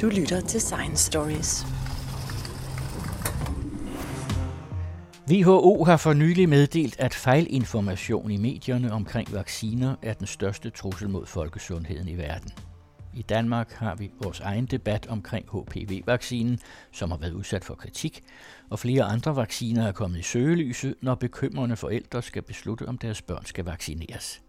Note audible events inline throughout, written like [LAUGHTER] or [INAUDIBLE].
Du lytter til Science Stories. WHO har for nylig meddelt, at fejlinformation i medierne omkring vacciner er den største trussel mod folkesundheden i verden. I Danmark har vi vores egen debat omkring HPV-vaccinen, som har været udsat for kritik, og flere andre vacciner er kommet i søgelyset, når bekymrende forældre skal beslutte, om deres børn skal vaccineres.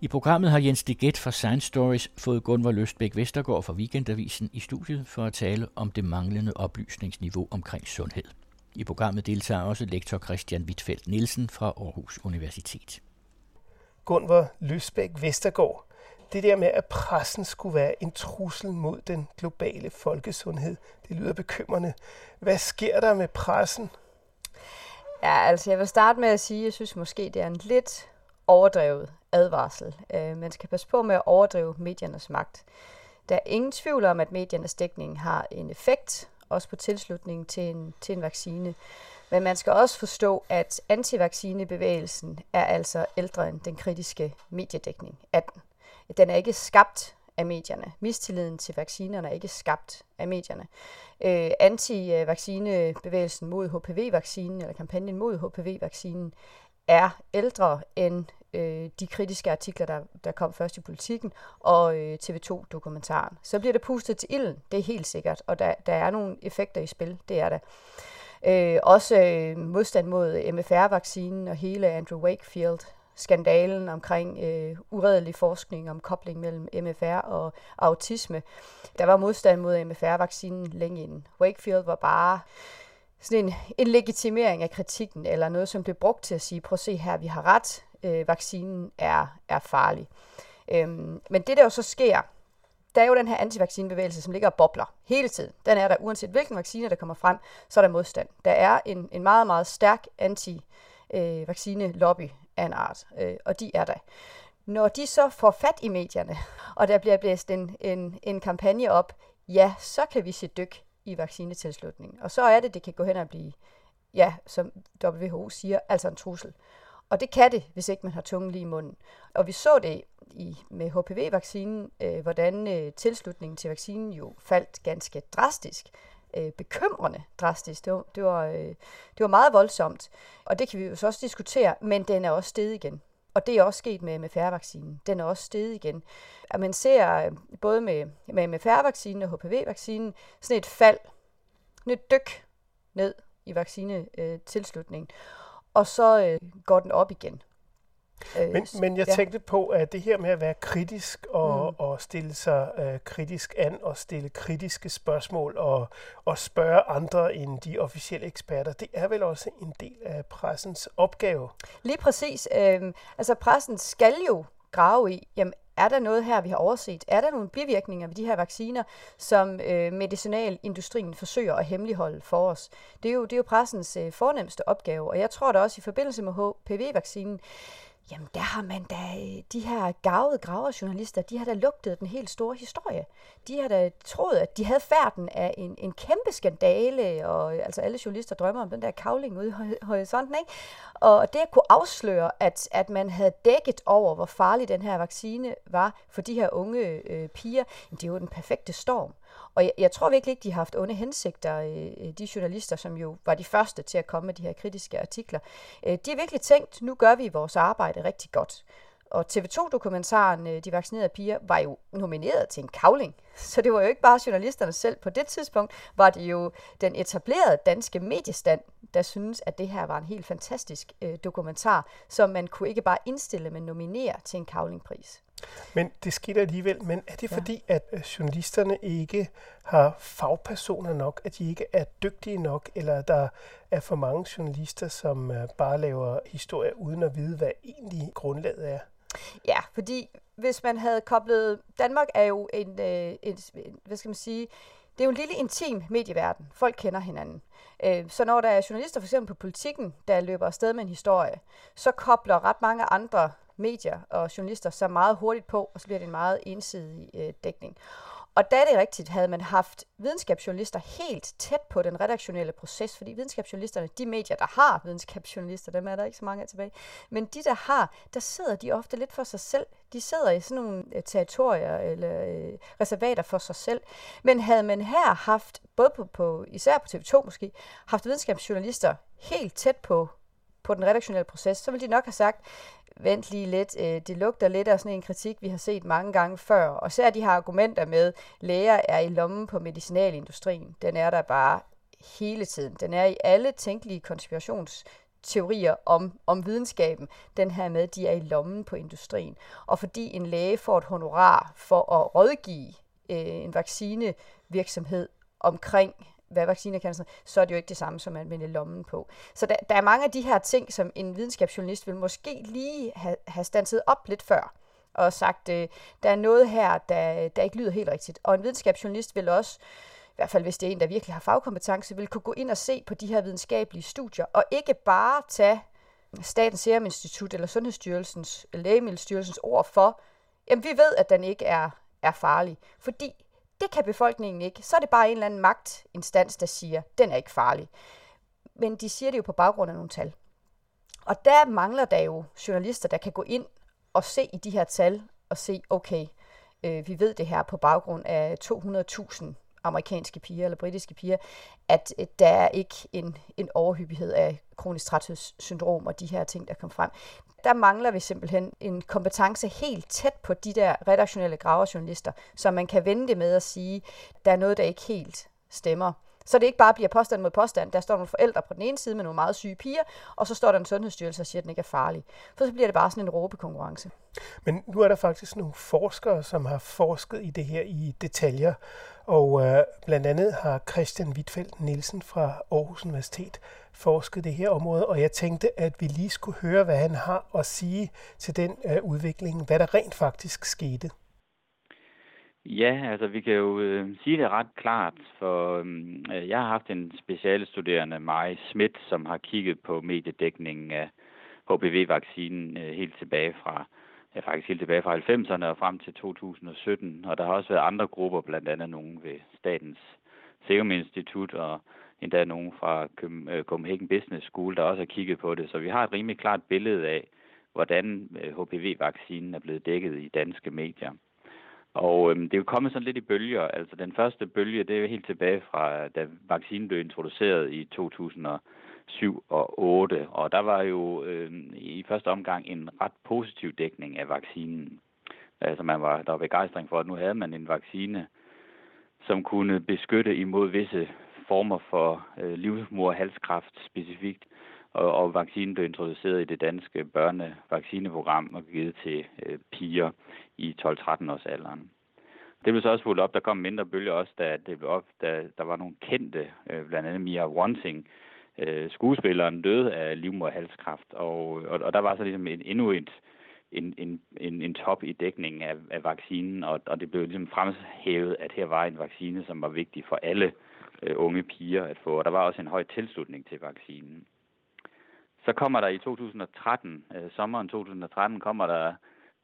I programmet har Jens Deget fra Science Stories fået Gunvar Løstbæk Vestergaard fra Weekendavisen i studiet for at tale om det manglende oplysningsniveau omkring sundhed. I programmet deltager også lektor Christian Wittfeldt Nielsen fra Aarhus Universitet. Gunvar Løsbæk Vestergaard, det der med, at pressen skulle være en trussel mod den globale folkesundhed, det lyder bekymrende. Hvad sker der med pressen? Ja, altså jeg vil starte med at sige, at jeg synes måske, det er en lidt overdrevet advarsel. Øh, man skal passe på med at overdrive mediernes magt. Der er ingen tvivl om, at mediernes dækning har en effekt, også på tilslutningen til en, til en vaccine. Men man skal også forstå, at antivaccinebevægelsen er altså ældre end den kritiske mediedækning af den. Den er ikke skabt af medierne. Mistilliden til vaccinerne er ikke skabt af medierne. Øh, Antivaccinebevægelsen mod HPV-vaccinen, eller kampagnen mod HPV-vaccinen, er ældre end øh, de kritiske artikler, der, der kom først i politikken, og øh, TV2-dokumentaren. Så bliver det pustet til ilden, det er helt sikkert, og der, der er nogle effekter i spil, det er der. Øh, også øh, modstand mod øh, MFR-vaccinen og hele Andrew Wakefield skandalen omkring øh, uredelig forskning om kobling mellem MFR og autisme. Der var modstand mod MFR-vaccinen længe inden. Wakefield var bare sådan en, en legitimering af kritikken, eller noget, som blev brugt til at sige, prøv at se her, vi har ret, øh, vaccinen er, er farlig. Øhm, men det, der jo så sker, der er jo den her antivaccinebevægelse, som ligger og bobler hele tiden. Den er der, uanset hvilken vaccine, der kommer frem, så er der modstand. Der er en, en meget, meget stærk anti-vaccine-lobby øh, af en art, øh, og de er der. Når de så får fat i medierne, og der bliver blæst en, en, en kampagne op, ja, så kan vi se dyk i vaccinetilslutningen. Og så er det, det kan gå hen og blive, ja, som WHO siger, altså en trussel. Og det kan det, hvis ikke man har tungen lige i munden. Og vi så det i, med HPV-vaccinen, øh, hvordan øh, tilslutningen til vaccinen jo faldt ganske drastisk. Øh, bekymrende drastisk. Det var, det, var, øh, det var meget voldsomt. Og det kan vi jo så også diskutere, men den er også steget igen. Og det er også sket med med færrevaccinen. Den er også steget igen. At man ser øh, både med, med med færrevaccinen og HPV-vaccinen sådan et fald, sådan et dyk ned i vaccinetilslutningen. Og så øh, går den op igen. Øh, men, men jeg ja. tænkte på, at det her med at være kritisk og, mm. og stille sig øh, kritisk an og stille kritiske spørgsmål og, og spørge andre end de officielle eksperter, det er vel også en del af pressens opgave? Lige præcis. Øh, altså pressen skal jo grave i, jamen er der noget her, vi har overset? Er der nogle bivirkninger ved de her vacciner, som øh, medicinalindustrien forsøger at hemmeligholde for os? Det er jo, det er jo pressens øh, fornemmeste opgave, og jeg tror da også i forbindelse med HPV-vaccinen, Jamen, der har man da, øh, de her gavede graverjournalister, de har da lugtet den helt store historie. De har da troet, at de havde færden af en, en kæmpe skandale, og øh, altså alle journalister drømmer om den der kavling ude i horisonten, ikke? Og det at kunne afsløre, at, at man havde dækket over, hvor farlig den her vaccine var for de her unge øh, piger, det er jo den perfekte storm. Og jeg, jeg tror virkelig ikke, de har haft onde hensigter, øh, øh, de journalister, som jo var de første til at komme med de her kritiske artikler. Øh, de har virkelig tænkt, nu gør vi vores arbejde rigtig godt. Og TV2-dokumentaren øh, De vaccinerede piger var jo nomineret til en kavling. [LAUGHS] Så det var jo ikke bare journalisterne selv. På det tidspunkt var det jo den etablerede danske mediestand, der synes, at det her var en helt fantastisk øh, dokumentar, som man kunne ikke bare indstille, men nominere til en kavlingpris. Men det skete alligevel. Men er det ja. fordi, at øh, journalisterne ikke har fagpersoner nok, at de ikke er dygtige nok, eller der er for mange journalister, som øh, bare laver historier uden at vide, hvad egentlig grundlaget er? Ja, fordi hvis man havde koblet... Danmark er jo en, øh, en hvad skal man sige, det er jo en lille intim medieverden. Folk kender hinanden. Så når der er journalister for eksempel på politikken, der løber afsted med en historie, så kobler ret mange andre medier og journalister så meget hurtigt på, og så bliver det en meget ensidig øh, dækning. Og da er det rigtigt, havde man haft videnskabsjournalister helt tæt på den redaktionelle proces, fordi videnskabsjournalisterne, de medier, der har videnskabsjournalister, dem er der ikke så mange af tilbage, men de, der har, der sidder de ofte lidt for sig selv. De sidder i sådan nogle øh, territorier eller øh, reservater for sig selv. Men havde man her haft, både på, på især på TV2 måske, haft videnskabsjournalister helt tæt på på den redaktionelle proces, så ville de nok have sagt, vent lige lidt, øh, det lugter lidt af sådan en kritik, vi har set mange gange før. Og så er de her argumenter med, læger er i lommen på medicinalindustrien. Den er der bare hele tiden. Den er i alle tænkelige konspirationsteorier om, om videnskaben. Den her med, de er i lommen på industrien. Og fordi en læge får et honorar for at rådgive øh, en vaccinevirksomhed omkring hvad vacciner kan, så er det jo ikke det samme, som man vende lommen på. Så der, der er mange af de her ting, som en videnskabsjournalist vil måske lige have, have stanset op lidt før, og sagt, øh, der er noget her, der, der ikke lyder helt rigtigt. Og en videnskabsjournalist vil også, i hvert fald hvis det er en, der virkelig har fagkompetence, vil kunne gå ind og se på de her videnskabelige studier, og ikke bare tage Statens Serum Institut eller Sundhedsstyrelsens, Lægemiddelstyrelsens ord for, jamen vi ved, at den ikke er, er farlig. Fordi det kan befolkningen ikke. Så er det bare en eller anden magtinstans, der siger, den er ikke farlig. Men de siger det jo på baggrund af nogle tal. Og der mangler der jo journalister, der kan gå ind og se i de her tal og se, okay, øh, vi ved det her på baggrund af 200.000 amerikanske piger eller britiske piger, at øh, der er ikke en, en overhyppighed af kronisk træthedssyndrom og de her ting, der kom frem der mangler vi simpelthen en kompetence helt tæt på de der redaktionelle graverjournalister, så man kan vende det med at sige, der er noget, der ikke helt stemmer. Så det ikke bare bliver påstand mod påstand. Der står nogle forældre på den ene side med nogle meget syge piger, og så står der en sundhedsstyrelse og siger, at den ikke er farlig. For så bliver det bare sådan en råbekonkurrence. Men nu er der faktisk nogle forskere, som har forsket i det her i detaljer. Og øh, blandt andet har Christian Wittfeldt Nielsen fra Aarhus Universitet forsket det her område, og jeg tænkte, at vi lige skulle høre, hvad han har at sige til den øh, udvikling, hvad der rent faktisk skete. Ja, altså vi kan jo øh, sige det ret klart, for øhm, øh, jeg har haft en specialstuderende, Maj Schmidt, som har kigget på mediedækningen af HPV-vaccinen øh, helt tilbage fra ja, faktisk helt tilbage fra 90'erne og frem til 2017. Og der har også været andre grupper, blandt andet nogen ved Statens Serum Institut og endda nogen fra øh, Copenhagen Business School, der også har kigget på det. Så vi har et rimelig klart billede af, hvordan øh, HPV-vaccinen er blevet dækket i danske medier. Og øhm, det er jo kommet sådan lidt i bølger. Altså den første bølge, det er jo helt tilbage fra, da vaccinen blev introduceret i 2007 og 8. Og der var jo øhm, i første omgang en ret positiv dækning af vaccinen. Altså man var, der var begejstring for, at nu havde man en vaccine, som kunne beskytte imod visse former for øh, livmorhalskræft specifikt, og, og vaccinen blev introduceret i det danske børnevaccineprogram og givet til øh, piger i 12-13 års alderen. Det blev så også fuldt op. Der kom mindre bølger også, da, det blev op, da der var nogle kendte, øh, blandt andet Mia Wanting, øh, skuespilleren døde af livmoderhalskræft, og, og, og der var så ligesom en, endnu et, en, en, en, en top i dækningen af, af vaccinen, og, og det blev ligesom fremhævet, at her var en vaccine, som var vigtig for alle øh, unge piger at få, og der var også en høj tilslutning til vaccinen. Så kommer der i 2013, øh, sommeren 2013, kommer der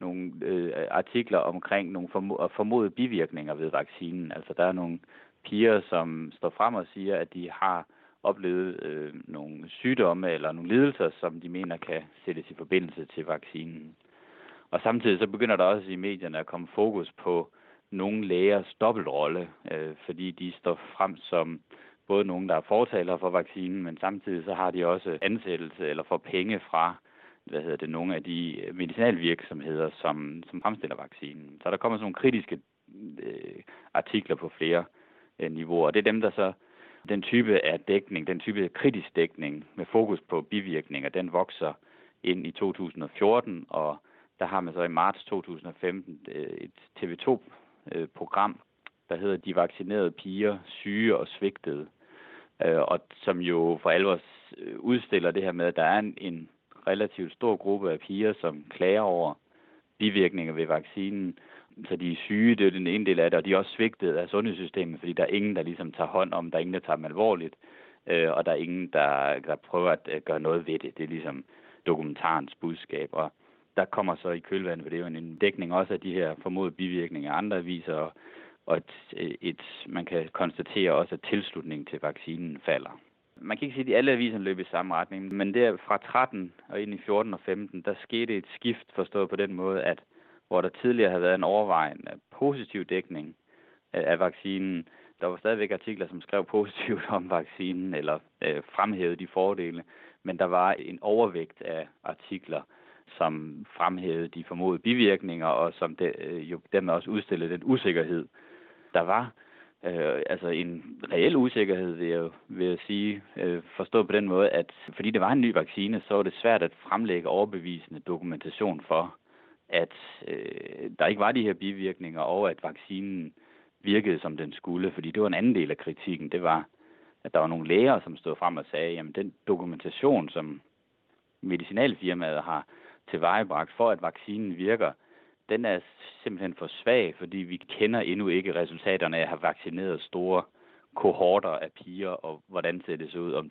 nogle øh, artikler omkring nogle formo- formodede bivirkninger ved vaccinen. Altså der er nogle piger, som står frem og siger, at de har oplevet øh, nogle sygdomme eller nogle lidelser, som de mener kan sættes i forbindelse til vaccinen. Og samtidig så begynder der også i medierne at komme fokus på nogle lægers dobbeltrolle, øh, fordi de står frem som både nogen, der er fortaler for vaccinen, men samtidig så har de også ansættelse eller får penge fra hvad hedder det, nogle af de øh, medicinalvirksomheder, som, som fremstiller vaccinen. Så der kommer sådan nogle kritiske øh, artikler på flere øh, niveauer, og det er dem, der så den type af dækning, den type kritisk dækning med fokus på bivirkninger, den vokser ind i 2014, og der har man så i marts 2015 øh, et TV2-program, øh, der hedder De vaccinerede piger, syge og svigtede, øh, og som jo for alvor øh, udstiller det her med, at der er en, en relativt stor gruppe af piger, som klager over bivirkninger ved vaccinen. Så de er syge, det er den ene del af det, og de er også svigtet af sundhedssystemet, fordi der er ingen, der ligesom tager hånd om, der er ingen, der tager dem alvorligt, øh, og der er ingen, der, der prøver at gøre noget ved det. Det er ligesom dokumentarens budskab, og der kommer så i kølvandet, for det er jo en dækning også af de her formodede bivirkninger. Andre aviser og et, et, man kan konstatere også, at tilslutningen til vaccinen falder. Man kan ikke sige, at alle aviserne løb i samme retning, men der fra 13 og ind i 14 og 15, der skete et skift forstået på den måde, at hvor der tidligere havde været en overvejende positiv dækning af vaccinen, der var stadigvæk artikler, som skrev positivt om vaccinen eller øh, fremhævede de fordele, men der var en overvægt af artikler, som fremhævede de formodede bivirkninger, og som de, øh, jo dermed også udstillede den usikkerhed, der var. Øh, altså en reel usikkerhed, vil jeg, vil jeg sige, øh, forstået på den måde, at fordi det var en ny vaccine, så var det svært at fremlægge overbevisende dokumentation for, at øh, der ikke var de her bivirkninger, og at vaccinen virkede, som den skulle. Fordi det var en anden del af kritikken. Det var, at der var nogle læger, som stod frem og sagde, jamen den dokumentation, som medicinalfirmaet har tilvejebragt for, at vaccinen virker, den er simpelthen for svag, fordi vi kender endnu ikke resultaterne af at have vaccineret store kohorter af piger, og hvordan ser det så ud om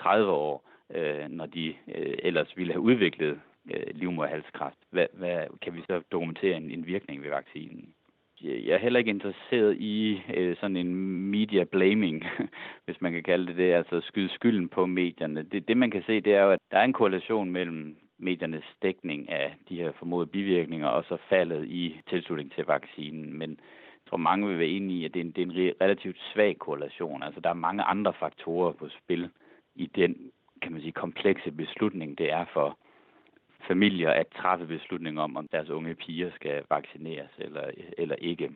20-30 år, øh, når de øh, ellers ville have udviklet øh, livmoderhalskræft. Hvad, hvad kan vi så dokumentere en, en virkning ved vaccinen? Jeg er heller ikke interesseret i øh, sådan en media blaming, [LAUGHS] hvis man kan kalde det det, altså skyde skylden på medierne. Det, det man kan se, det er jo, at der er en korrelation mellem mediernes dækning af de her formodede bivirkninger, og så faldet i tilslutning til vaccinen. Men jeg tror, mange vil være enige i, at det er en, det er en relativt svag korrelation. Altså, der er mange andre faktorer på spil i den, kan man sige, komplekse beslutning, det er for familier at træffe beslutning om, om deres unge piger skal vaccineres eller, eller ikke.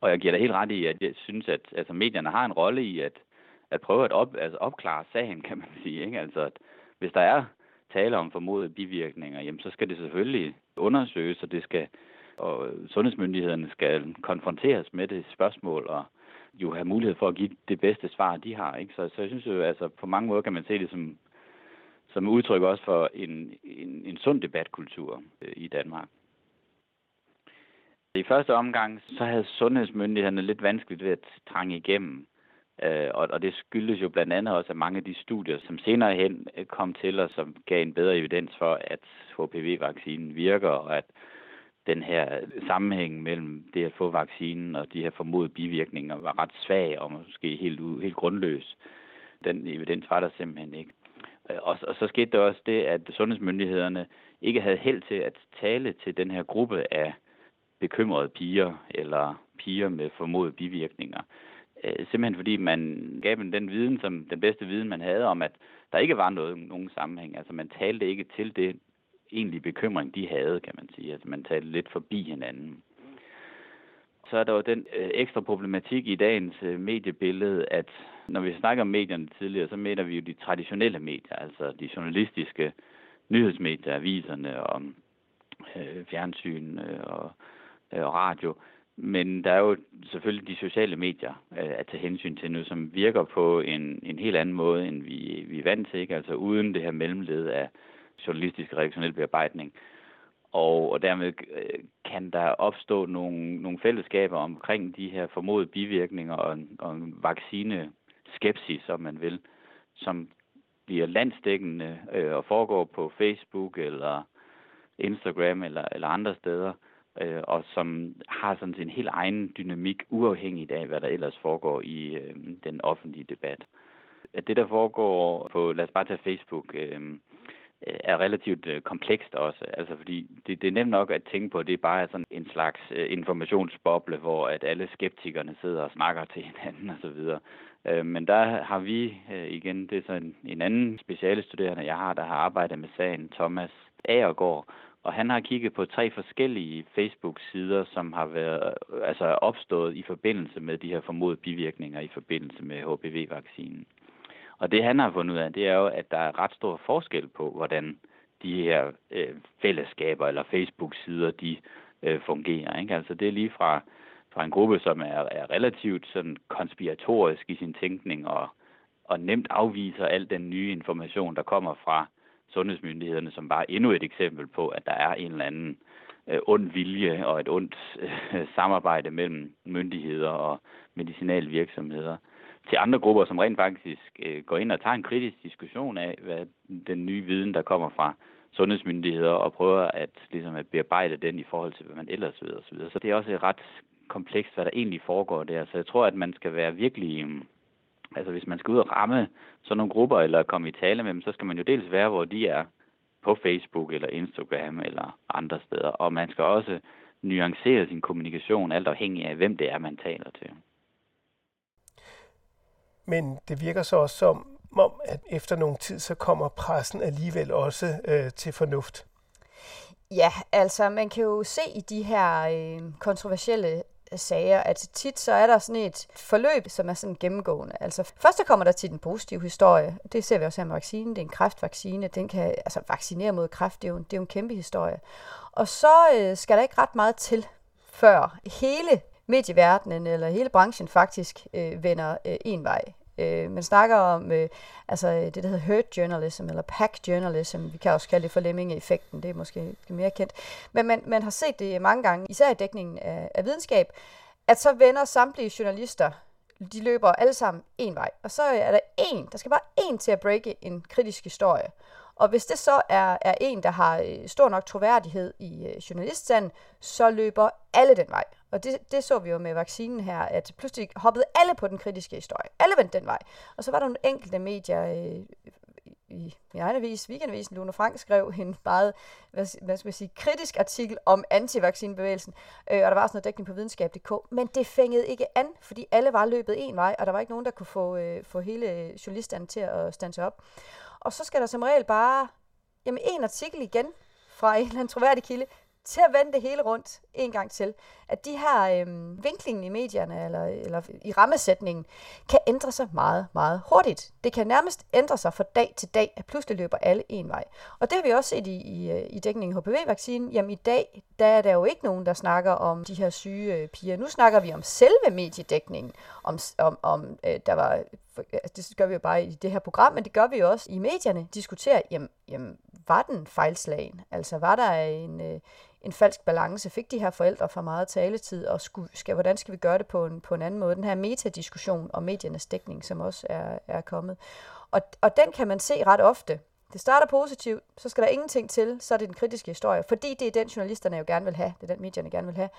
Og jeg giver dig helt ret i, at jeg synes, at altså, medierne har en rolle i at, at prøve at op, altså, opklare sagen, kan man sige. Ikke? Altså, at hvis der er tale om formodede bivirkninger, jamen så skal det selvfølgelig undersøges, og det skal og sundhedsmyndighederne skal konfronteres med det spørgsmål og jo have mulighed for at give det bedste svar, de har. Ikke? Så, så jeg synes jo, altså på mange måder kan man se det som, som udtryk også for en, en, en sund debatkultur øh, i Danmark. I første omgang så havde sundhedsmyndighederne lidt vanskeligt ved at trænge igennem Øh, og, og det skyldes jo blandt andet også, at mange af de studier, som senere hen øh, kom til og som gav en bedre evidens for, at HPV-vaccinen virker, og at den her sammenhæng mellem det at få vaccinen og de her formodede bivirkninger var ret svag og måske helt, helt grundløs. Den evidens var der simpelthen ikke. Øh, og, og så skete der også det, at sundhedsmyndighederne ikke havde held til at tale til den her gruppe af bekymrede piger eller piger med formodede bivirkninger. Øh, simpelthen fordi man gav dem den viden, som den bedste viden, man havde om, at der ikke var noget, nogen sammenhæng. Altså man talte ikke til det egentlige bekymring, de havde, kan man sige. Altså man talte lidt forbi hinanden. Så er der jo den øh, ekstra problematik i dagens øh, mediebillede, at når vi snakker om medierne tidligere, så mener vi jo de traditionelle medier, altså de journalistiske nyhedsmedier, aviserne og øh, fjernsyn øh, og, øh, og radio. Men der er jo selvfølgelig de sociale medier øh, at tage hensyn til nu, som virker på en, en helt anden måde, end vi, vi er vant til. Ikke? Altså uden det her mellemled af journalistisk redaktionel bearbejdning. Og, og dermed øh, kan der opstå nogle, nogle fællesskaber omkring de her formodede bivirkninger og, og en vaccine skepsis, som man vil, som bliver landsdækkende øh, og foregår på Facebook eller Instagram eller, eller andre steder – øh, og som har sådan sin helt egen dynamik, uafhængigt af, hvad der ellers foregår i øh, den offentlige debat. At det, der foregår på, lad os bare tage Facebook, øh, er relativt øh, komplekst også, altså fordi det, det er nemt nok at tænke på, at det bare er sådan en slags øh, informationsboble, hvor at alle skeptikerne sidder og snakker til hinanden [LAUGHS] osv. Øh, men der har vi øh, igen, det er så en, en anden specialestuderende, jeg har, der har arbejdet med sagen, Thomas Agergaard, og han har kigget på tre forskellige Facebook-sider, som har været altså opstået i forbindelse med de her formodede bivirkninger i forbindelse med HPV-vaccinen. Og det han har fundet ud af, det er jo, at der er ret stor forskel på, hvordan de her øh, fællesskaber eller Facebook-sider, de øh, fungerer. Ikke? Altså det er lige fra, fra en gruppe, som er, er relativt sådan konspiratorisk i sin tænkning og, og nemt afviser al den nye information, der kommer fra sundhedsmyndighederne som bare endnu et eksempel på, at der er en eller anden øh, ond vilje og et ondt øh, samarbejde mellem myndigheder og medicinalvirksomheder til andre grupper, som rent faktisk øh, går ind og tager en kritisk diskussion af, hvad den nye viden, der kommer fra sundhedsmyndigheder, og prøver at, ligesom at bearbejde den i forhold til, hvad man ellers ved osv. Så det er også ret komplekst, hvad der egentlig foregår der. Så jeg tror, at man skal være virkelig... Altså hvis man skal ud og ramme sådan nogle grupper, eller komme i tale med dem, så skal man jo dels være, hvor de er på Facebook eller Instagram eller andre steder. Og man skal også nuancere sin kommunikation, alt afhængig af, hvem det er, man taler til. Men det virker så også som om, at efter nogle tid, så kommer pressen alligevel også øh, til fornuft. Ja, altså man kan jo se i de her øh, kontroversielle sager, at tit så er der sådan et forløb, som er sådan gennemgående. Altså først så kommer der til den positive historie. Det ser vi også her med vaccinen. Det er en kræftvaccine. Den kan altså vaccinere mod kræft. Det er jo, det er jo en kæmpe historie. Og så øh, skal der ikke ret meget til, før hele medieverdenen eller hele branchen faktisk øh, vender øh, en vej. Øh, man snakker om øh, altså øh, det, der hedder hurt journalism, eller pack journalism. Vi kan også kalde det for Lemminge-effekten. Det er måske mere kendt. Men man, man har set det mange gange, især i dækningen af, af videnskab, at så vender samtlige journalister de løber alle sammen en vej. Og så er der en, der skal bare en til at breake en kritisk historie. Og hvis det så er, er en, der har øh, stor nok troværdighed i øh, journaliststanden, så løber alle den vej. Og det, det så vi jo med vaccinen her, at pludselig hoppede alle på den kritiske historie. Alle vendte den vej. Og så var der nogle enkelte medier, øh, i min egen avis, Weekendavisen, Luna Frank, skrev en meget hvad, hvad skal jeg sige, kritisk artikel om antivaccinebevægelsen, øh, og der var også noget dækning på videnskab.dk, men det fængede ikke an, fordi alle var løbet en vej, og der var ikke nogen, der kunne få, øh, få hele øh, journalisterne til at stanse op. Og så skal der som regel bare jamen, en artikel igen fra en eller anden troværdig kilde, til at vende det hele rundt en gang til. At de her øh, vinklingen i medierne eller, eller i rammesætningen kan ændre sig meget, meget hurtigt. Det kan nærmest ændre sig fra dag til dag, at pludselig løber alle en vej. Og det har vi også set i, i, øh, i dækningen HPV-vaccinen. Jamen i dag, der er der jo ikke nogen, der snakker om de her syge øh, piger. Nu snakker vi om selve mediedækningen, om, om, om øh, der var det gør vi jo bare i det her program, men det gør vi jo også i medierne, diskuterer, jamen, jamen var den fejlslagen? Altså var der en, øh, en falsk balance? Fik de her forældre for meget taletid, og skulle, skal, hvordan skal vi gøre det på en, på en anden måde? Den her metadiskussion om mediernes dækning, som også er, er kommet. Og, og den kan man se ret ofte. Det starter positivt, så skal der ingenting til, så er det den kritiske historie, fordi det er den, journalisterne jo gerne vil have, det er den, medierne gerne vil have.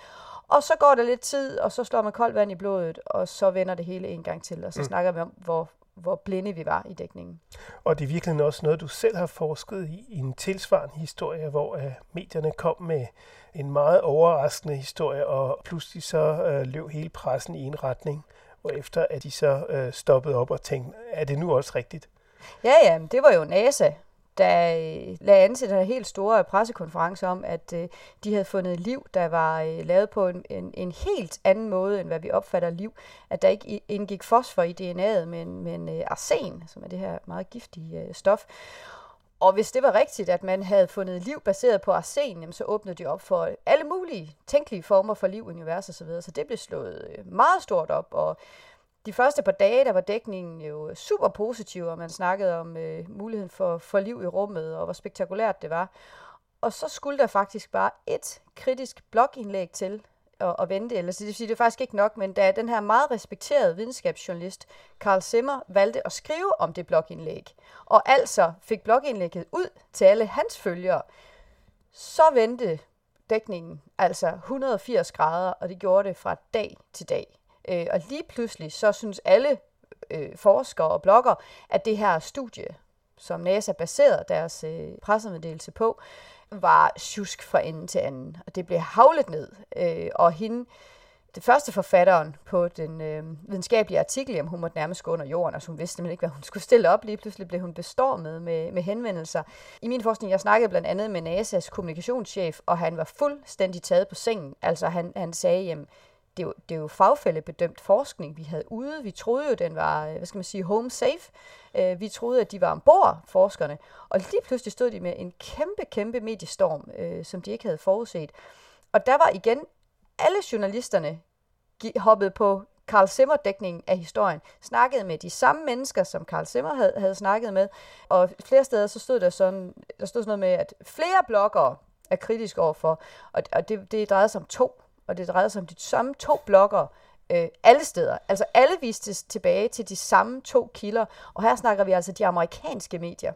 Og så går der lidt tid, og så slår man koldt vand i blodet, og så vender det hele en gang til, og så mm. snakker vi om, hvor, hvor blinde vi var i dækningen. Og det er virkelig også noget, du selv har forsket i, i en tilsvarende historie, hvor uh, medierne kom med en meget overraskende historie, og pludselig så uh, løb hele pressen i en retning, og efter at de så uh, stoppede op og tænkte, er det nu også rigtigt? Ja, ja, det var jo NASA, der øh, lagde an til den helt store pressekonference om, at øh, de havde fundet liv, der var øh, lavet på en, en, en helt anden måde, end hvad vi opfatter liv. At der ikke indgik fosfor i DNA'et, men, men øh, arsen, som er det her meget giftige øh, stof. Og hvis det var rigtigt, at man havde fundet liv baseret på arsen, jamen, så åbnede de op for alle mulige tænkelige former for liv i universet osv. Så, så det blev slået øh, meget stort op, og de første par dage, der var dækningen jo super positiv, og man snakkede om øh, muligheden for, for liv i rummet, og hvor spektakulært det var. Og så skulle der faktisk bare et kritisk blogindlæg til at, at vente, eller så det vil sige, det er faktisk ikke nok, men da den her meget respekterede videnskabsjournalist, Carl Simmer, valgte at skrive om det blogindlæg, og altså fik blogindlægget ud til alle hans følgere, så vendte dækningen altså 180 grader, og det gjorde det fra dag til dag. Øh, og lige pludselig, så synes alle øh, forskere og blogger, at det her studie, som NASA baserede deres øh, pressemeddelelse på, var tjusk fra ende til anden. Og det blev havlet ned. Øh, og hende, det første forfatteren på den øh, videnskabelige artikel, jamen hun måtte nærmest gå under jorden, og hun vidste simpelthen ikke, hvad hun skulle stille op. Lige pludselig blev hun bestormet med, med henvendelser. I min forskning, jeg snakkede blandt andet med NASA's kommunikationschef, og han var fuldstændig taget på sengen. Altså han, han sagde, jamen, det er jo, det er jo fagfællebedømt forskning, vi havde ude. Vi troede jo, den var, øh, hvad skal man sige, home safe. Uh, vi troede, at de var ombord, forskerne. Og lige pludselig stod de med en kæmpe, kæmpe mediestorm, øh, som de ikke havde forudset. Og der var igen alle journalisterne hoppet på Carl Simmer-dækningen af historien, snakkede med de samme mennesker, som Carl Simmer havde, havde snakket med, og flere steder så stod der sådan, der stod sådan noget med, at flere bloggere er kritiske overfor, og, og det, det drejede sig om to og det drejede sig om de samme to blokker øh, alle steder. Altså alle viste tilbage til de samme to kilder, og her snakker vi altså de amerikanske medier.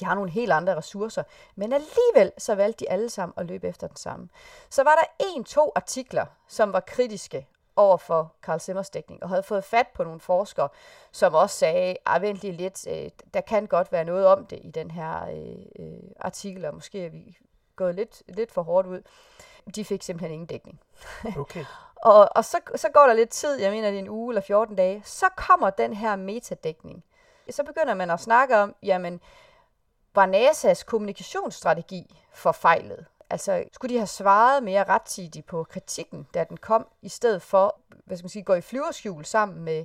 De har nogle helt andre ressourcer, men alligevel så valgte de alle sammen at løbe efter den samme. Så var der en, to artikler, som var kritiske over for Karl Simmers dækning, og havde fået fat på nogle forskere, som også sagde, at vent lige lidt, øh, der kan godt være noget om det i den her øh, øh, artikel, og måske er vi gået lidt, lidt for hårdt ud. De fik simpelthen ingen dækning. [LAUGHS] Okay. og og så, så går der lidt tid, jeg mener det er en uge eller 14 dage, så kommer den her metadækning. Så begynder man at snakke om, jamen, var NASA's kommunikationsstrategi forfejlet? Altså, skulle de have svaret mere rettidigt på kritikken, da den kom, i stedet for, hvad skal man sige, gå i flyverskjul sammen med,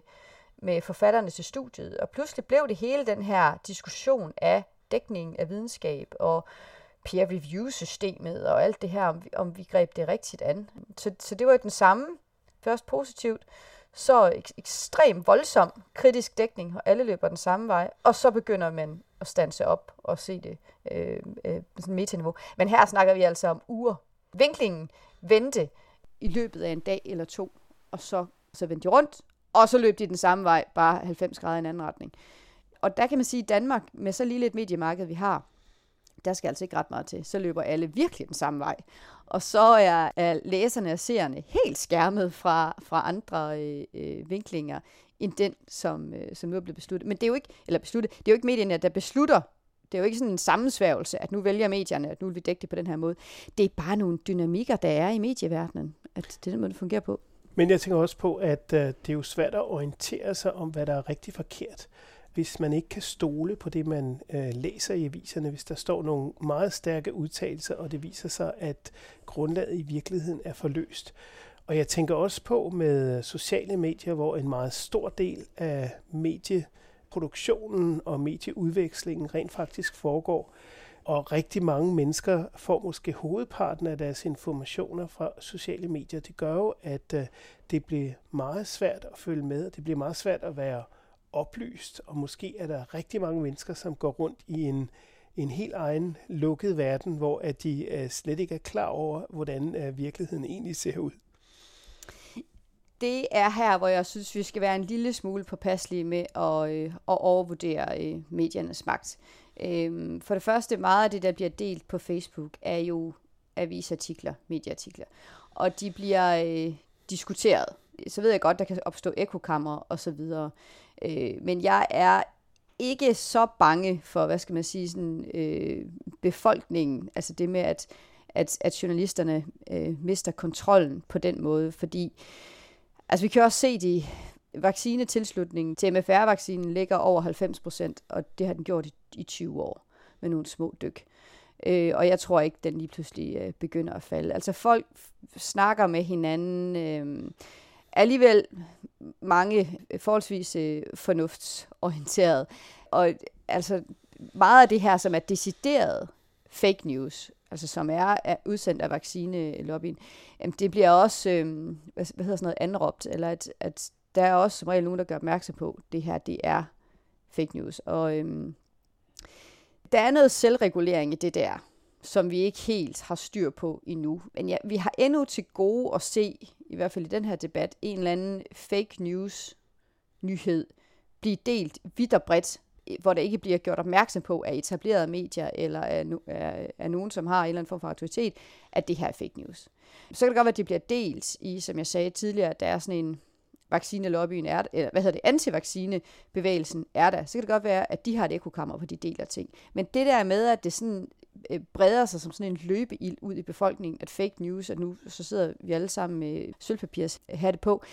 med forfatterne til studiet. Og pludselig blev det hele den her diskussion af dækning af videnskab og peer review systemet og alt det her, om vi, om vi greb det rigtigt an. Så, så det var jo den samme, først positivt, så ek- ekstrem voldsom kritisk dækning, og alle løber den samme vej, og så begynder man at stanse op og se det øh, øh, sådan metaniveau. Men her snakker vi altså om uger. Vinklingen vendte i løbet af en dag eller to, og så, så vendte de rundt, og så løb de den samme vej, bare 90 grader i en anden retning. Og der kan man sige, at Danmark, med så lille et mediemarked vi har, der skal altså ikke ret meget til. Så løber alle virkelig den samme vej. Og så er, er læserne og seerne helt skærmet fra, fra andre øh, øh, vinklinger, end den, som, øh, som nu er blevet besluttet. Men det er jo ikke, eller besluttet, det er jo ikke medierne, der beslutter, det er jo ikke sådan en sammensværgelse, at nu vælger medierne, at nu vil vi dække det på den her måde. Det er bare nogle dynamikker, der er i medieverdenen, at det er den måde, det fungerer på. Men jeg tænker også på, at øh, det er jo svært at orientere sig om, hvad der er rigtig forkert hvis man ikke kan stole på det, man øh, læser i aviserne, hvis der står nogle meget stærke udtalelser, og det viser sig, at grundlaget i virkeligheden er forløst. Og jeg tænker også på med sociale medier, hvor en meget stor del af medieproduktionen og medieudvekslingen rent faktisk foregår. Og rigtig mange mennesker får måske hovedparten af deres informationer fra sociale medier. Det gør jo, at øh, det bliver meget svært at følge med, og det bliver meget svært at være oplyst, og måske er der rigtig mange mennesker, som går rundt i en, en helt egen lukket verden, hvor at de uh, slet ikke er klar over, hvordan uh, virkeligheden egentlig ser ud. Det er her, hvor jeg synes, vi skal være en lille smule påpasselige med at, øh, at overvurdere øh, mediernes magt. Øh, for det første, meget af det, der bliver delt på Facebook, er jo avisartikler, medieartikler. Og de bliver øh, diskuteret. Så ved jeg godt, der kan opstå ekokammer og så videre. Øh, men jeg er ikke så bange for, hvad skal man sige, sådan, øh, befolkningen, altså det med, at, at, at journalisterne øh, mister kontrollen på den måde, fordi altså vi kan også se, de vaccinetilslutningen til MFR-vaccinen ligger over 90 procent, og det har den gjort i, i 20 år med nogle små dyk. Øh, og jeg tror ikke, den lige pludselig øh, begynder at falde. Altså folk snakker med hinanden. Øh, alligevel mange øh, forholdsvis øh, fornuftsorienteret. Og altså meget af det her, som er decideret fake news, altså som er, er udsendt af vaccinelobbyen, jamen det bliver også, øh, hvad, hvad hedder sådan noget, anråbt, eller at, at der er også som regel nogen, der gør opmærksom på, at det her, det er fake news. Og øh, der er noget selvregulering i det der, som vi ikke helt har styr på endnu. Men ja, vi har endnu til gode at se, i hvert fald i den her debat, en eller anden fake news nyhed blive delt vidt og bredt, hvor der ikke bliver gjort opmærksom på af etablerede medier eller af, af, af nogen, som har en eller anden form for autoritet, at det her er fake news. Så kan det godt være, at det bliver delt i, som jeg sagde tidligere, at der er sådan en vaccinelobbyen er, eller hvad hedder det, antivaccinebevægelsen er der, så kan det godt være, at de har et ekokammer, hvor de deler ting. Men det der med, at det sådan Øh, breder sig som sådan en løbeild ud i befolkningen, at fake news, at nu så sidder vi alle sammen med sølvpapirs hatte på,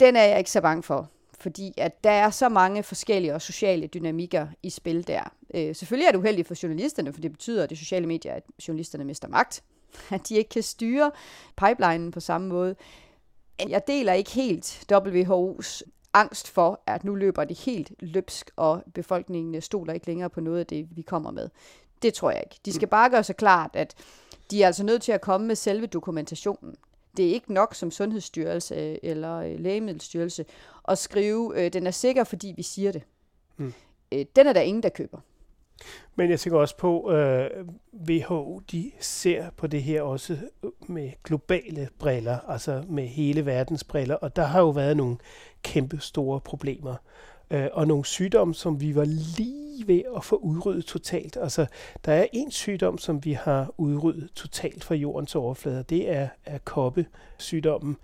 den er jeg ikke så bange for. Fordi at der er så mange forskellige og sociale dynamikker i spil der. Øh, selvfølgelig er det uheldigt for journalisterne, for det betyder, at det sociale medier, at journalisterne mister magt. [LAUGHS] At de ikke kan styre pipelinen på samme måde. Jeg deler ikke helt WHO's angst for, at nu løber det helt løbsk, og befolkningen stoler ikke længere på noget af det, vi kommer med. Det tror jeg ikke. De skal bare gøre sig klart, at de er altså nødt til at komme med selve dokumentationen. Det er ikke nok som Sundhedsstyrelse eller øh, Lægemiddelstyrelse at skrive, øh, den er sikker, fordi vi siger det. Mm. Øh, den er der ingen, der køber. Men jeg tænker også på, øh, WHO de ser på det her også med globale briller, altså med hele verdens briller, og der har jo været nogle kæmpe store problemer, øh, og nogle sygdomme, som vi var lige lige ved at få udryddet totalt. Altså, der er en sygdom, som vi har udryddet totalt fra jordens overflade, det er, er koppesygdommen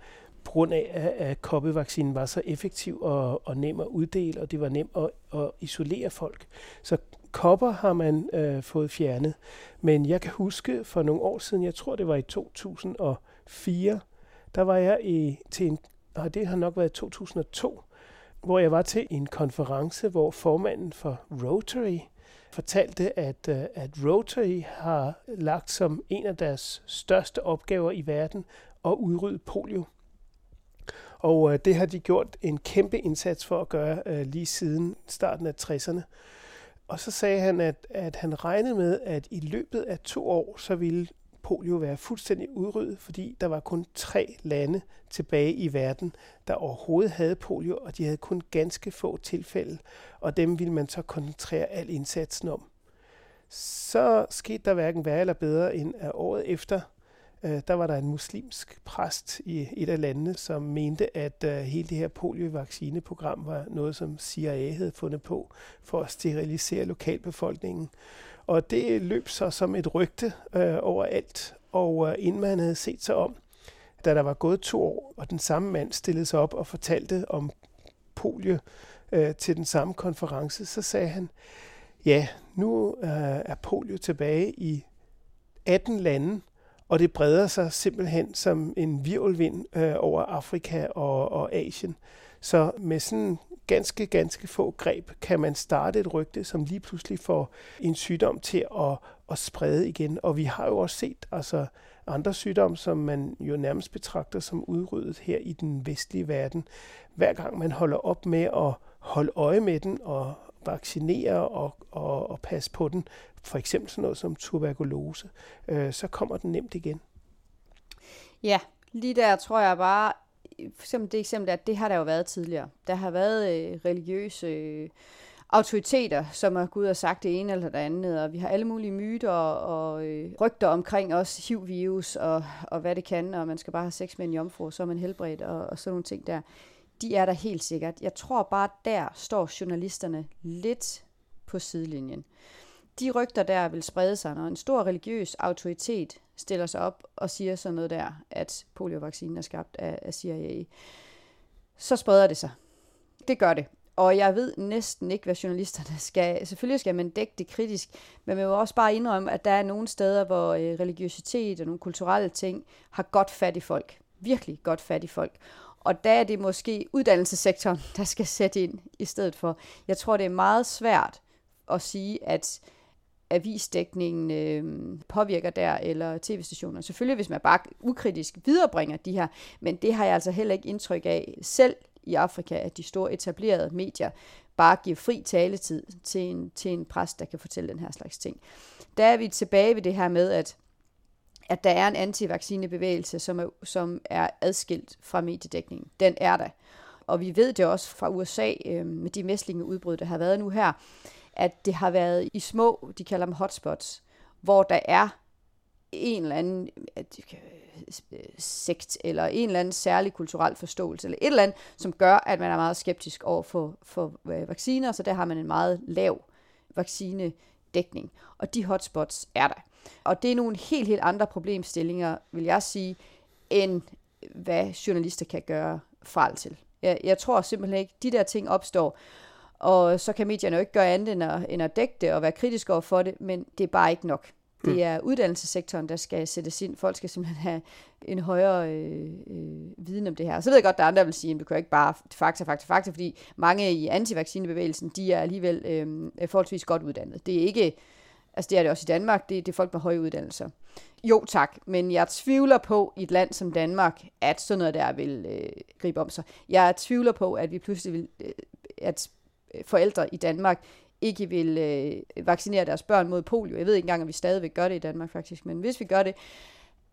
på grund af, at koppevaccinen var så effektiv og, og nem at uddele, og det var nemt at, at isolere folk. Så kopper har man øh, fået fjernet. Men jeg kan huske for nogle år siden, jeg tror det var i 2004, der var jeg i, til en, og det har nok været i 2002, hvor jeg var til en konference, hvor formanden for Rotary fortalte, at, øh, at Rotary har lagt som en af deres største opgaver i verden at udrydde polio. Og øh, det har de gjort en kæmpe indsats for at gøre øh, lige siden starten af 60'erne. Og så sagde han, at, at han regnede med, at i løbet af to år, så ville polio være fuldstændig udryddet, fordi der var kun tre lande tilbage i verden, der overhovedet havde polio, og de havde kun ganske få tilfælde, og dem ville man så koncentrere al indsatsen om. Så skete der hverken værre eller bedre end at året efter, øh, der var der en muslimsk præst i et af landene, som mente, at øh, hele det her poliovaccineprogram var noget, som CIA havde fundet på for at sterilisere lokalbefolkningen. Og det løb så som et rygte øh, overalt, og øh, inden man havde set sig om, da der var gået to år, og den samme mand stillede sig op og fortalte om polio øh, til den samme konference, så sagde han, ja, nu øh, er polio tilbage i 18 lande, og det breder sig simpelthen som en virvelvind øh, over Afrika og, og Asien. Så med sådan ganske, ganske få greb kan man starte et rygte, som lige pludselig får en sygdom til at, at sprede igen. Og vi har jo også set altså, andre sygdomme, som man jo nærmest betragter som udryddet her i den vestlige verden. Hver gang man holder op med at holde øje med den og vaccinere og, og, og passe på den, for eksempel sådan noget som tuberkulose, øh, så kommer den nemt igen. Ja, lige der tror jeg bare, for eksempel det eksempel, at det har der jo været tidligere. Der har været øh, religiøse øh, autoriteter, som har gået og sagt det ene eller det andet, og vi har alle mulige myter og øh, rygter omkring os HIV-virus og, og hvad det kan, og man skal bare have sex med en jomfru, så er man helbredt og, og sådan nogle ting der. De er der helt sikkert. Jeg tror bare, der står journalisterne lidt på sidelinjen. De rygter der vil sprede sig, når en stor religiøs autoritet stiller sig op og siger sådan noget der, at poliovaccinen er skabt af, af CIA, så spreder det sig. Det gør det. Og jeg ved næsten ikke, hvad journalisterne [LAUGHS] skal. Selvfølgelig skal man dække det kritisk, men man må også bare indrømme, at der er nogle steder, hvor øh, religiøsitet og nogle kulturelle ting har godt fat i folk. Virkelig godt fat i folk. Og der er det måske uddannelsessektoren, [LAUGHS] der skal sætte ind i stedet for. Jeg tror, det er meget svært at sige, at avisdækningen øh, påvirker der, eller tv-stationer. Selvfølgelig, hvis man bare ukritisk viderebringer de her, men det har jeg altså heller ikke indtryk af selv i Afrika, at de store etablerede medier bare giver fri taletid til en, til en præst, der kan fortælle den her slags ting. Der er vi tilbage ved det her med, at at der er en antivaccinebevægelse, som er, som er adskilt fra mediedækningen. Den er der. Og vi ved det også fra USA øh, med de mæslingeudbrud, der har været nu her, at det har været i små, de kalder dem hotspots, hvor der er en eller anden øh, sekt, eller en eller anden særlig kulturel forståelse, eller et eller andet, som gør, at man er meget skeptisk over for, for øh, vacciner, så der har man en meget lav vaccinedækning. Og de hotspots er der. Og det er nogle helt, helt andre problemstillinger, vil jeg sige, end hvad journalister kan gøre fra til. Jeg, jeg tror simpelthen ikke, de der ting opstår, og så kan medierne jo ikke gøre andet end at, end at dække det og være kritiske over for det, men det er bare ikke nok. Det mm. er uddannelsessektoren, der skal sættes ind. Folk skal simpelthen have en højere øh, øh, viden om det her. Så ved jeg godt, at der er andre, der vil sige, at du kan ikke bare fakta, fakta, fakta, fordi mange i antivaccinebevægelsen, de er alligevel øh, forholdsvis godt uddannet. Det er ikke, altså det er det også i Danmark, det, det er folk med høje uddannelser. Jo tak, men jeg tvivler på i et land som Danmark, at sådan noget der vil øh, gribe om sig. Jeg tvivler på, at vi pludselig vil, øh, at Øh, forældre i Danmark ikke vil øh, vaccinere deres børn mod polio. Jeg ved ikke engang, om vi stadigvæk gør det i Danmark faktisk, men hvis vi gør det,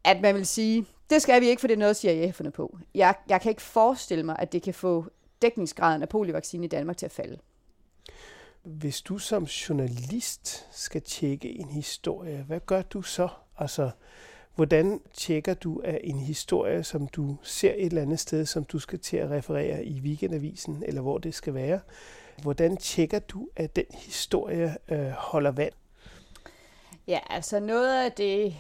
at man vil sige, det skal vi ikke, for det er noget, CIA har fundet på. Jeg, jeg kan ikke forestille mig, at det kan få dækningsgraden af poliovaccine i Danmark til at falde. Hvis du som journalist skal tjekke en historie, hvad gør du så? Altså, hvordan tjekker du af en historie, som du ser et eller andet sted, som du skal til at referere i weekendavisen, eller hvor det skal være? Hvordan tjekker du, at den historie øh, holder vand? Ja, altså noget af det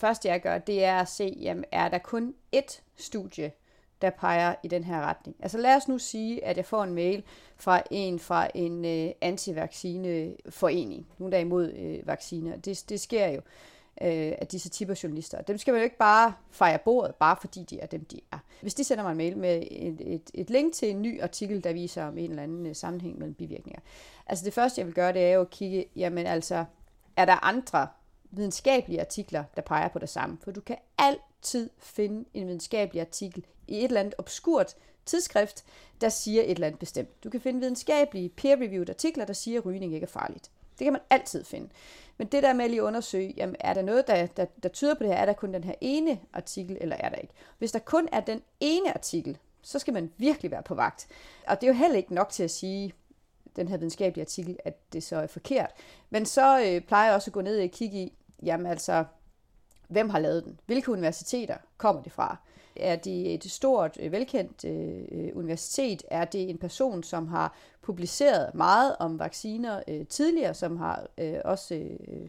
første, jeg gør, det er at se, jamen, er der kun ét studie, der peger i den her retning. Altså lad os nu sige, at jeg får en mail fra en fra en øh, antivaccineforening, nogen der er imod øh, vacciner. Det, det sker jo øh, af disse typer journalister. Dem skal man jo ikke bare fejre bordet, bare fordi de er dem, de er. Hvis de sender mig en mail med et, et, et link til en ny artikel, der viser om en eller anden øh, sammenhæng mellem bivirkninger. Altså det første, jeg vil gøre, det er jo at kigge, jamen altså, er der andre videnskabelige artikler, der peger på det samme? For du kan altid finde en videnskabelig artikel i et eller andet obskurt tidsskrift, der siger et eller andet bestemt. Du kan finde videnskabelige peer-reviewed artikler, der siger, at rygning ikke er farligt. Det kan man altid finde. Men det der med at lige undersøge, jamen, er der noget, der, der, der tyder på det her? Er der kun den her ene artikel, eller er der ikke? Hvis der kun er den ene artikel, så skal man virkelig være på vagt. Og det er jo heller ikke nok til at sige, den her videnskabelige artikel, at det så er forkert. Men så øh, plejer jeg også at gå ned og kigge i, jamen altså, hvem har lavet den? Hvilke universiteter kommer det fra? Er det et stort, øh, velkendt øh, øh, universitet? Er det en person, som har publiceret meget om vacciner øh, tidligere, som har øh, også øh,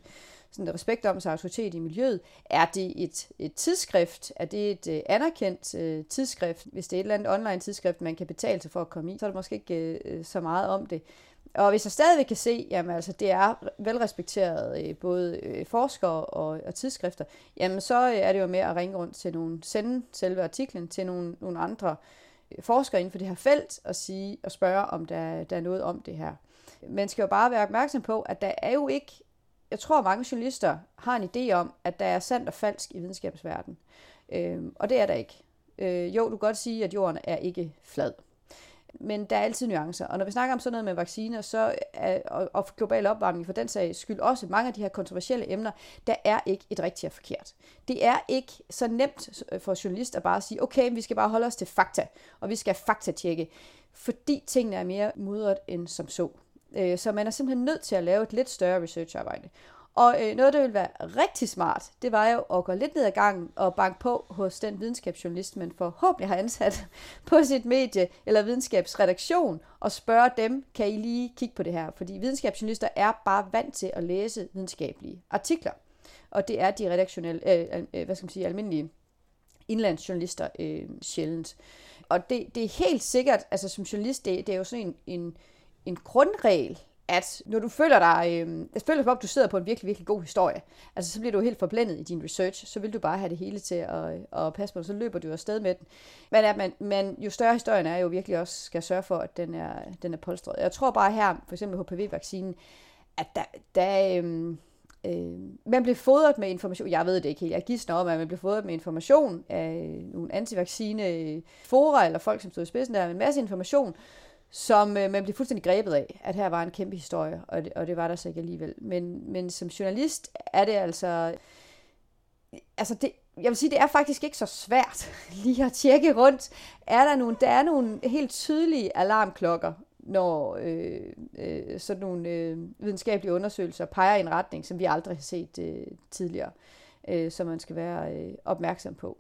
sådan respekt om sig autoritet i miljøet? Er det et, et tidsskrift? Er det et øh, anerkendt øh, tidsskrift? Hvis det er et eller andet online tidsskrift, man kan betale sig for at komme i, så er der måske ikke øh, øh så meget om det. Og hvis jeg stadigvæk kan se, jamen altså, det er velrespekteret øh, både øh, forskere og, og tidsskrifter, jamen så er det jo med at ringe rundt til nogle, sende selve artiklen til nogle, nogle andre øh, forskere inden for det her felt og sige og spørge, om der, der er noget om det her. Man skal jo bare være opmærksom på, at der er jo ikke, jeg tror mange journalister har en idé om, at der er sandt og falsk i videnskabsverdenen. Øh, og det er der ikke. Øh, jo, du kan godt sige, at jorden er ikke flad men der er altid nuancer. Og når vi snakker om sådan noget med vacciner så er, og, og global opvarmning for den sag skyld også mange af de her kontroversielle emner, der er ikke et rigtigt og forkert. Det er ikke så nemt for journalister bare at sige, okay, vi skal bare holde os til fakta, og vi skal faktatjekke, fordi tingene er mere mudret end som så. Øh, så man er simpelthen nødt til at lave et lidt større researcharbejde. Og øh, noget, der ville være rigtig smart, det var jo at gå lidt ned ad gangen og banke på hos den videnskabsjournalist, man forhåbentlig har ansat [LAUGHS] på sit medie eller videnskabsredaktion, og spørge dem, kan I lige kigge på det her? Fordi videnskabsjournalister er bare vant til at læse videnskabelige artikler. Og det er de redaktionelle, øh, øh hvad skal man sige, almindelige indlandsjournalister øh, sjældent. Og det, det er helt sikkert, altså som journalist, det, det er jo sådan en, en, en grundregel, at når du føler dig, øh, jeg føler som om, du sidder på en virkelig, virkelig god historie, altså så bliver du helt forblændet i din research, så vil du bare have det hele til at, øh, at passe på, så løber du afsted med den. Men at man, man, jo større historien er, jo virkelig også skal sørge for, at den er, den er polstret. Jeg tror bare her, for eksempel HPV-vaccinen, at der, der øh, øh, man bliver fodret med information, jeg ved det ikke helt, jeg gidsner om, at man bliver fodret med information af nogle antivaccine øh, fora, eller folk, som stod i spidsen der, med en masse information, som øh, man blev fuldstændig grebet af, at her var en kæmpe historie, og det, og det var der så ikke alligevel. Men, men som journalist er det altså... Altså det, jeg vil sige, det er faktisk ikke så svært [LAUGHS] lige at tjekke rundt. Er der, nogle, der er nogle helt tydelige alarmklokker, når øh, øh, sådan nogle øh, videnskabelige undersøgelser peger i en retning, som vi aldrig har set øh, tidligere, øh, som man skal være øh, opmærksom på.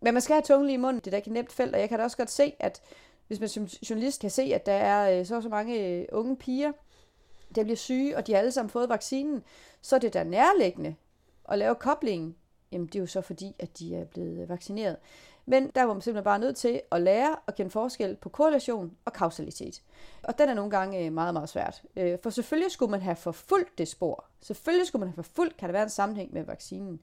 Men man skal have tungen lige i munden. Det er da ikke et nemt felt, og jeg kan da også godt se, at hvis man som journalist kan se, at der er øh, så så mange øh, unge piger, der bliver syge, og de har alle sammen fået vaccinen, så er det da nærliggende at lave koblingen. Jamen, det er jo så fordi, at de er blevet øh, vaccineret. Men der var man simpelthen bare nødt til at lære at kende forskel på korrelation og kausalitet. Og den er nogle gange meget, meget svært. For selvfølgelig skulle man have forfulgt det spor. Selvfølgelig skulle man have forfulgt, kan der være en sammenhæng med vaccinen.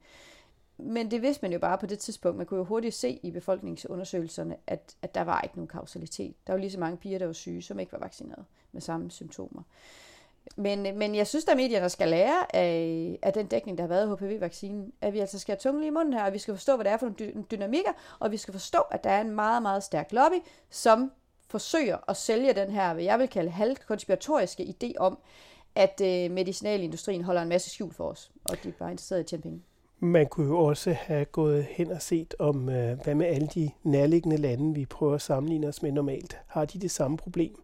Men det vidste man jo bare på det tidspunkt. Man kunne jo hurtigt se i befolkningsundersøgelserne, at, at der var ikke nogen kausalitet. Der var lige så mange piger, der var syge, som ikke var vaccineret med samme symptomer. Men, men jeg synes, at medierne skal lære af, af den dækning, der har været af HPV-vaccinen, at vi altså skal have tungen lige i munden her, og vi skal forstå, hvad det er for nogle dynamikker, og vi skal forstå, at der er en meget, meget stærk lobby, som forsøger at sælge den her, hvad jeg vil kalde halvkonspiratoriske idé om, at øh, medicinalindustrien holder en masse skjul for os, og de er bare interesseret i at tjene penge. Man kunne jo også have gået hen og set om, øh, hvad med alle de nærliggende lande, vi prøver at sammenligne os med normalt. Har de det samme problem?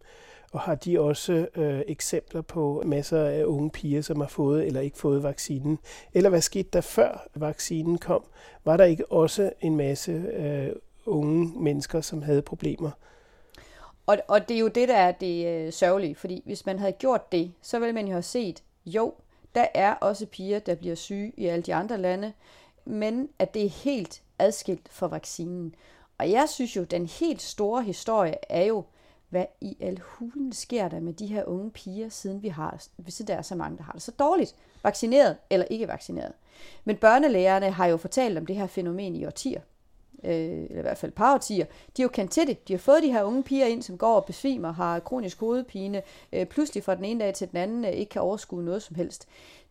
Og har de også øh, eksempler på masser af unge piger, som har fået eller ikke fået vaccinen? Eller hvad skete der før vaccinen kom? Var der ikke også en masse øh, unge mennesker, som havde problemer? Og, og det er jo det, der er det øh, sørgelige, fordi hvis man havde gjort det, så ville man jo have set, jo, der er også piger, der bliver syge i alle de andre lande, men at det er helt adskilt fra vaccinen. Og jeg synes jo, den helt store historie er jo, hvad i al hulen sker der med de her unge piger, siden vi har, hvis der er så mange, der har det så dårligt, vaccineret eller ikke vaccineret. Men børnelægerne har jo fortalt om det her fænomen i årtier, øh, eller i hvert fald par årtier. De har jo kendt til det. De har fået de her unge piger ind, som går og besvimer, har kronisk hovedpine, øh, pludselig fra den ene dag til den anden øh, ikke kan overskue noget som helst.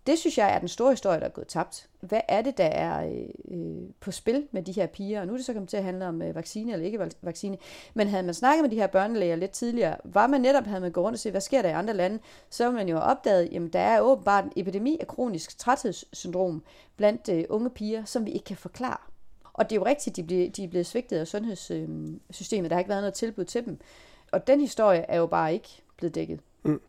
Det synes jeg er den store historie, der er gået tabt. Hvad er det, der er øh, øh, på spil med de her piger? Og nu er det så kommet til at handle om øh, vaccine eller ikke vaccine. Men havde man snakket med de her børnelæger lidt tidligere, var man netop, havde man gået rundt og set, hvad sker der i andre lande, så ville man jo have opdaget, at der er åbenbart en epidemi af kronisk træthedssyndrom blandt øh, unge piger, som vi ikke kan forklare. Og det er jo rigtigt, de, ble, de er blevet svigtet af sundhedssystemet. Øh, Der har ikke været noget tilbud til dem. Og den historie er jo bare ikke blevet dækket. Mm.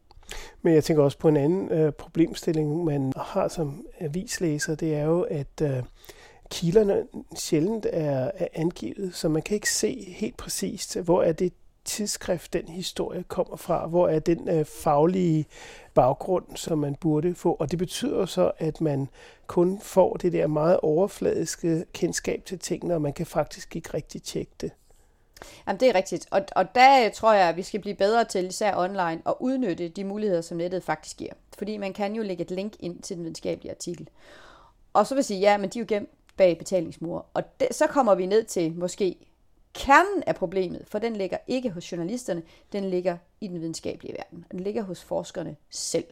Men jeg tænker også på en anden øh, problemstilling, man har som avislæser, det er jo, at øh, kilderne sjældent er, er angivet, så man kan ikke se helt præcist, hvor er det tidsskrift, den historie kommer fra, hvor er den øh, faglige baggrund, som man burde få. Og det betyder så, at man kun får det der meget overfladiske kendskab til tingene, og man kan faktisk ikke rigtig tjekke det. Jamen, det er rigtigt. Og, og der øh, tror jeg, at vi skal blive bedre til, især online, at udnytte de muligheder, som nettet faktisk giver. Fordi man kan jo lægge et link ind til den videnskabelige artikel. Og så vil sige, ja, men de er jo gemt bag betalingsmure. Og det, så kommer vi ned til måske kernen af problemet, for den ligger ikke hos journalisterne, den ligger i den videnskabelige verden. Den ligger hos forskerne selv.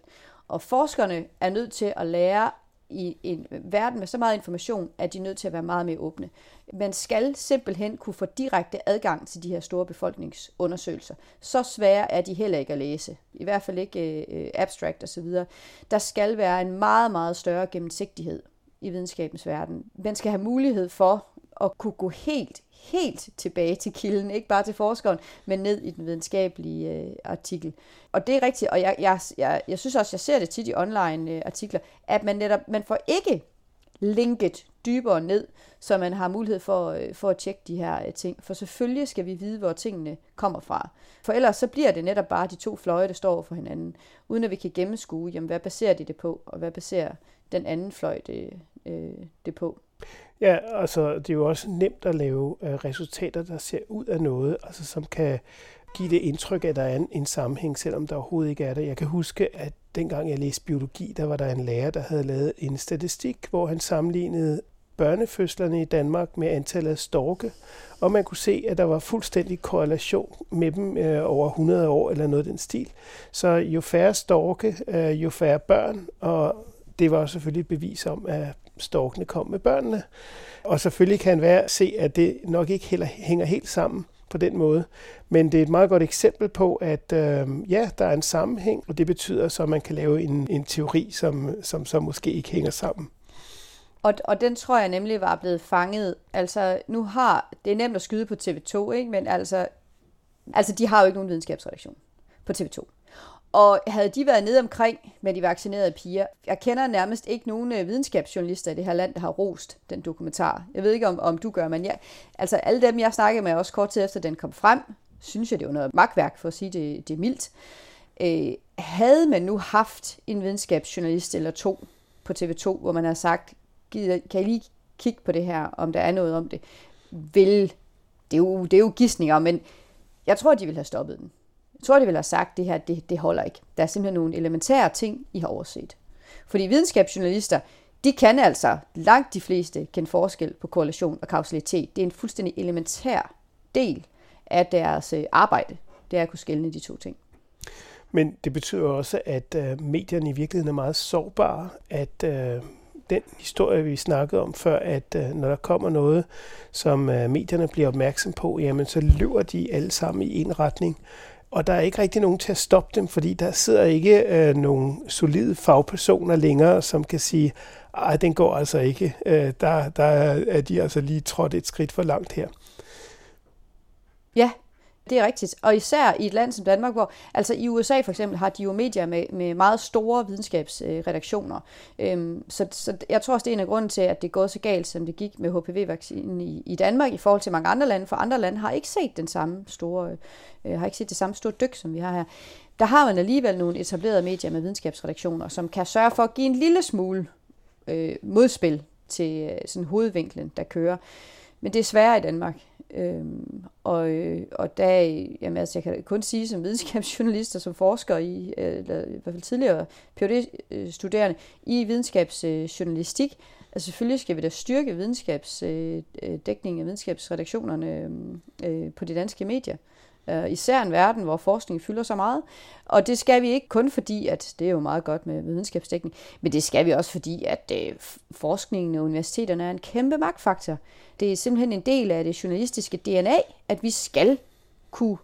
Og forskerne er nødt til at lære i en verden med så meget information, at de er nødt til at være meget mere åbne. Man skal simpelthen kunne få direkte adgang til de her store befolkningsundersøgelser. Så svære er de heller ikke at læse. I hvert fald ikke øh, abstract osv. Der skal være en meget, meget større gennemsigtighed i videnskabens verden. Man skal have mulighed for at kunne gå helt, helt tilbage til kilden, ikke bare til forskeren, men ned i den videnskabelige øh, artikel. Og det er rigtigt, og jeg, jeg, jeg, jeg synes også, jeg ser det tit i online øh, artikler, at man netop, man får ikke linket dybere ned, så man har mulighed for, øh, for at tjekke de her øh, ting. For selvfølgelig skal vi vide, hvor tingene kommer fra. For ellers så bliver det netop bare de to fløje, der står for hinanden, uden at vi kan gennemskue, jamen, hvad baserer de det på, og hvad baserer den anden fløj det, øh, det på. Ja, altså det er jo også nemt at lave uh, resultater, der ser ud af noget, altså som kan give det indtryk, at der er en, en sammenhæng, selvom der overhovedet ikke er det. Jeg kan huske, at dengang jeg læste biologi, der var der en lærer, der havde lavet en statistik, hvor han sammenlignede børnefødslerne i Danmark med antallet af storke, og man kunne se, at der var fuldstændig korrelation med dem øh, over 100 år eller noget af den stil. Så jo færre storke, øh, jo færre børn, og det var selvfølgelig et bevis om, at storkene kom med børnene. Og selvfølgelig kan være se, at det nok ikke heller hænger helt sammen på den måde. Men det er et meget godt eksempel på, at øh, ja, der er en sammenhæng, og det betyder så, at man kan lave en, en teori, som, som så måske ikke hænger sammen. Og, og den tror jeg nemlig var blevet fanget. Altså, nu har, det er nemt at skyde på TV2, ikke? men altså, altså, de har jo ikke nogen videnskabsredaktion på TV2. Og havde de været nede omkring med de vaccinerede piger, jeg kender nærmest ikke nogen øh, videnskabsjournalister i det her land, der har rost den dokumentar. Jeg ved ikke, om, om du gør, men jeg, altså alle dem, jeg snakkede med også kort tid efter den kom frem, synes jeg, det var noget magtværk, for at sige det, det er mildt. Øh, havde man nu haft en videnskabsjournalist eller to på TV2, hvor man har sagt, kan I lige kigge på det her, om der er noget om det, vil, det er jo, det er jo gissninger, men jeg tror, de vil have stoppet den. Jeg tror, de vil have sagt, at det her det, det holder ikke. Der er simpelthen nogle elementære ting, I har overset. Fordi videnskabsjournalister, de kan altså langt de fleste kende forskel på korrelation og kausalitet. Det er en fuldstændig elementær del af deres øh, arbejde. Det er at kunne skelne de to ting. Men det betyder også, at øh, medierne i virkeligheden er meget sårbare, at øh, den historie, vi snakkede om før, at øh, når der kommer noget, som øh, medierne bliver opmærksom på, jamen så løber de alle sammen i en retning. Og der er ikke rigtig nogen til at stoppe dem, fordi der sidder ikke øh, nogen solide fagpersoner længere, som kan sige, at den går altså ikke. Øh, der, der er de altså lige trådt et skridt for langt her. Ja, det er rigtigt. Og især i et land som Danmark, hvor altså i USA for eksempel har de jo medier med, med meget store videnskabsredaktioner. Øhm, så, så jeg tror også, det er en af grunden til, at det er gået så galt, som det gik med HPV-vaccinen i, i Danmark i forhold til mange andre lande. For andre lande har ikke set den samme store, øh, har ikke set det samme store dyk, som vi har her. Der har man alligevel nogle etablerede medier med videnskabsredaktioner, som kan sørge for at give en lille smule øh, modspil til øh, sådan hovedvinklen, der kører. Men det er sværere i Danmark. Øhm, og, øh, og der, jamen altså, jeg kan kun sige som videnskabsjournalist og som forsker i, øh, eller i hvert fald tidligere PhD-studerende øh, i videnskabsjournalistik, altså selvfølgelig skal vi da styrke videnskabsdækningen af videnskabsredaktionerne øh, på de danske medier. Øh, Øh, især en verden, hvor forskning fylder så meget. Og det skal vi ikke kun fordi, at det er jo meget godt med videnskabsdækning, men det skal vi også fordi, at øh, forskningen og universiteterne er en kæmpe magtfaktor. Det er simpelthen en del af det journalistiske DNA, at vi skal kunne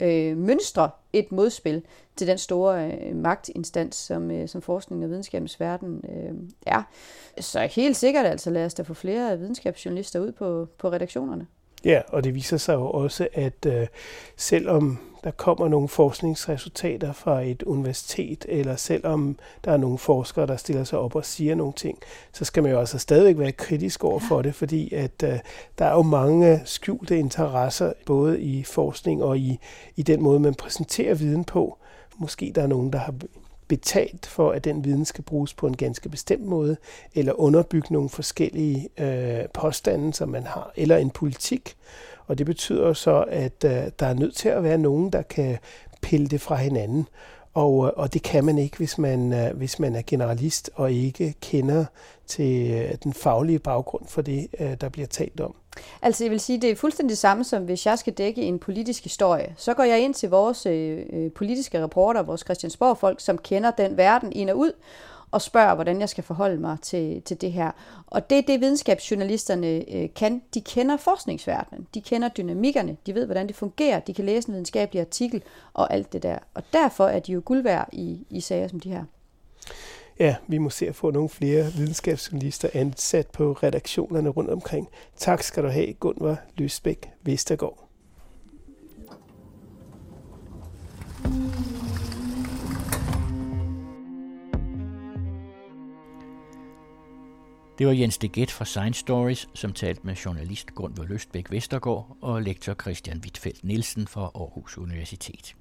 øh, mønstre et modspil til den store øh, magtinstans, som, øh, som forskningen og videnskabens verden øh, er. Så helt sikkert altså, lad os da få flere videnskabsjournalister ud på, på redaktionerne. Ja, og det viser sig jo også, at øh, selvom der kommer nogle forskningsresultater fra et universitet, eller selvom der er nogle forskere, der stiller sig op og siger nogle ting, så skal man jo altså stadigvæk være kritisk over for det, fordi at øh, der er jo mange skjulte interesser, både i forskning og i, i den måde, man præsenterer viden på. Måske der er nogen, der har betalt for, at den viden skal bruges på en ganske bestemt måde, eller underbygge nogle forskellige øh, påstande, som man har, eller en politik. Og det betyder så, at øh, der er nødt til at være nogen, der kan pille det fra hinanden. Og, øh, og det kan man ikke, hvis man, øh, hvis man er generalist og ikke kender til øh, den faglige baggrund for det, der bliver talt om. Altså jeg vil sige, det er fuldstændig det samme som hvis jeg skal dække en politisk historie. Så går jeg ind til vores øh, politiske reporter, vores Christiansborg-folk, som kender den verden ind og ud, og spørger, hvordan jeg skal forholde mig til, til det her. Og det er det, videnskabsjournalisterne øh, kan. De kender forskningsverdenen, de kender dynamikkerne, de ved, hvordan det fungerer, de kan læse en videnskabelig artikel og alt det der. Og derfor er de jo guld værd i, i sager som de her. Ja, vi må se at få nogle flere videnskabsjournalister ansat på redaktionerne rundt omkring. Tak skal du have, Gunvar Løsbæk Vestergaard. Det var Jens Deget fra Science Stories, som talte med journalist Gunvor Løstbæk Vestergaard og lektor Christian Wittfeldt Nielsen fra Aarhus Universitet.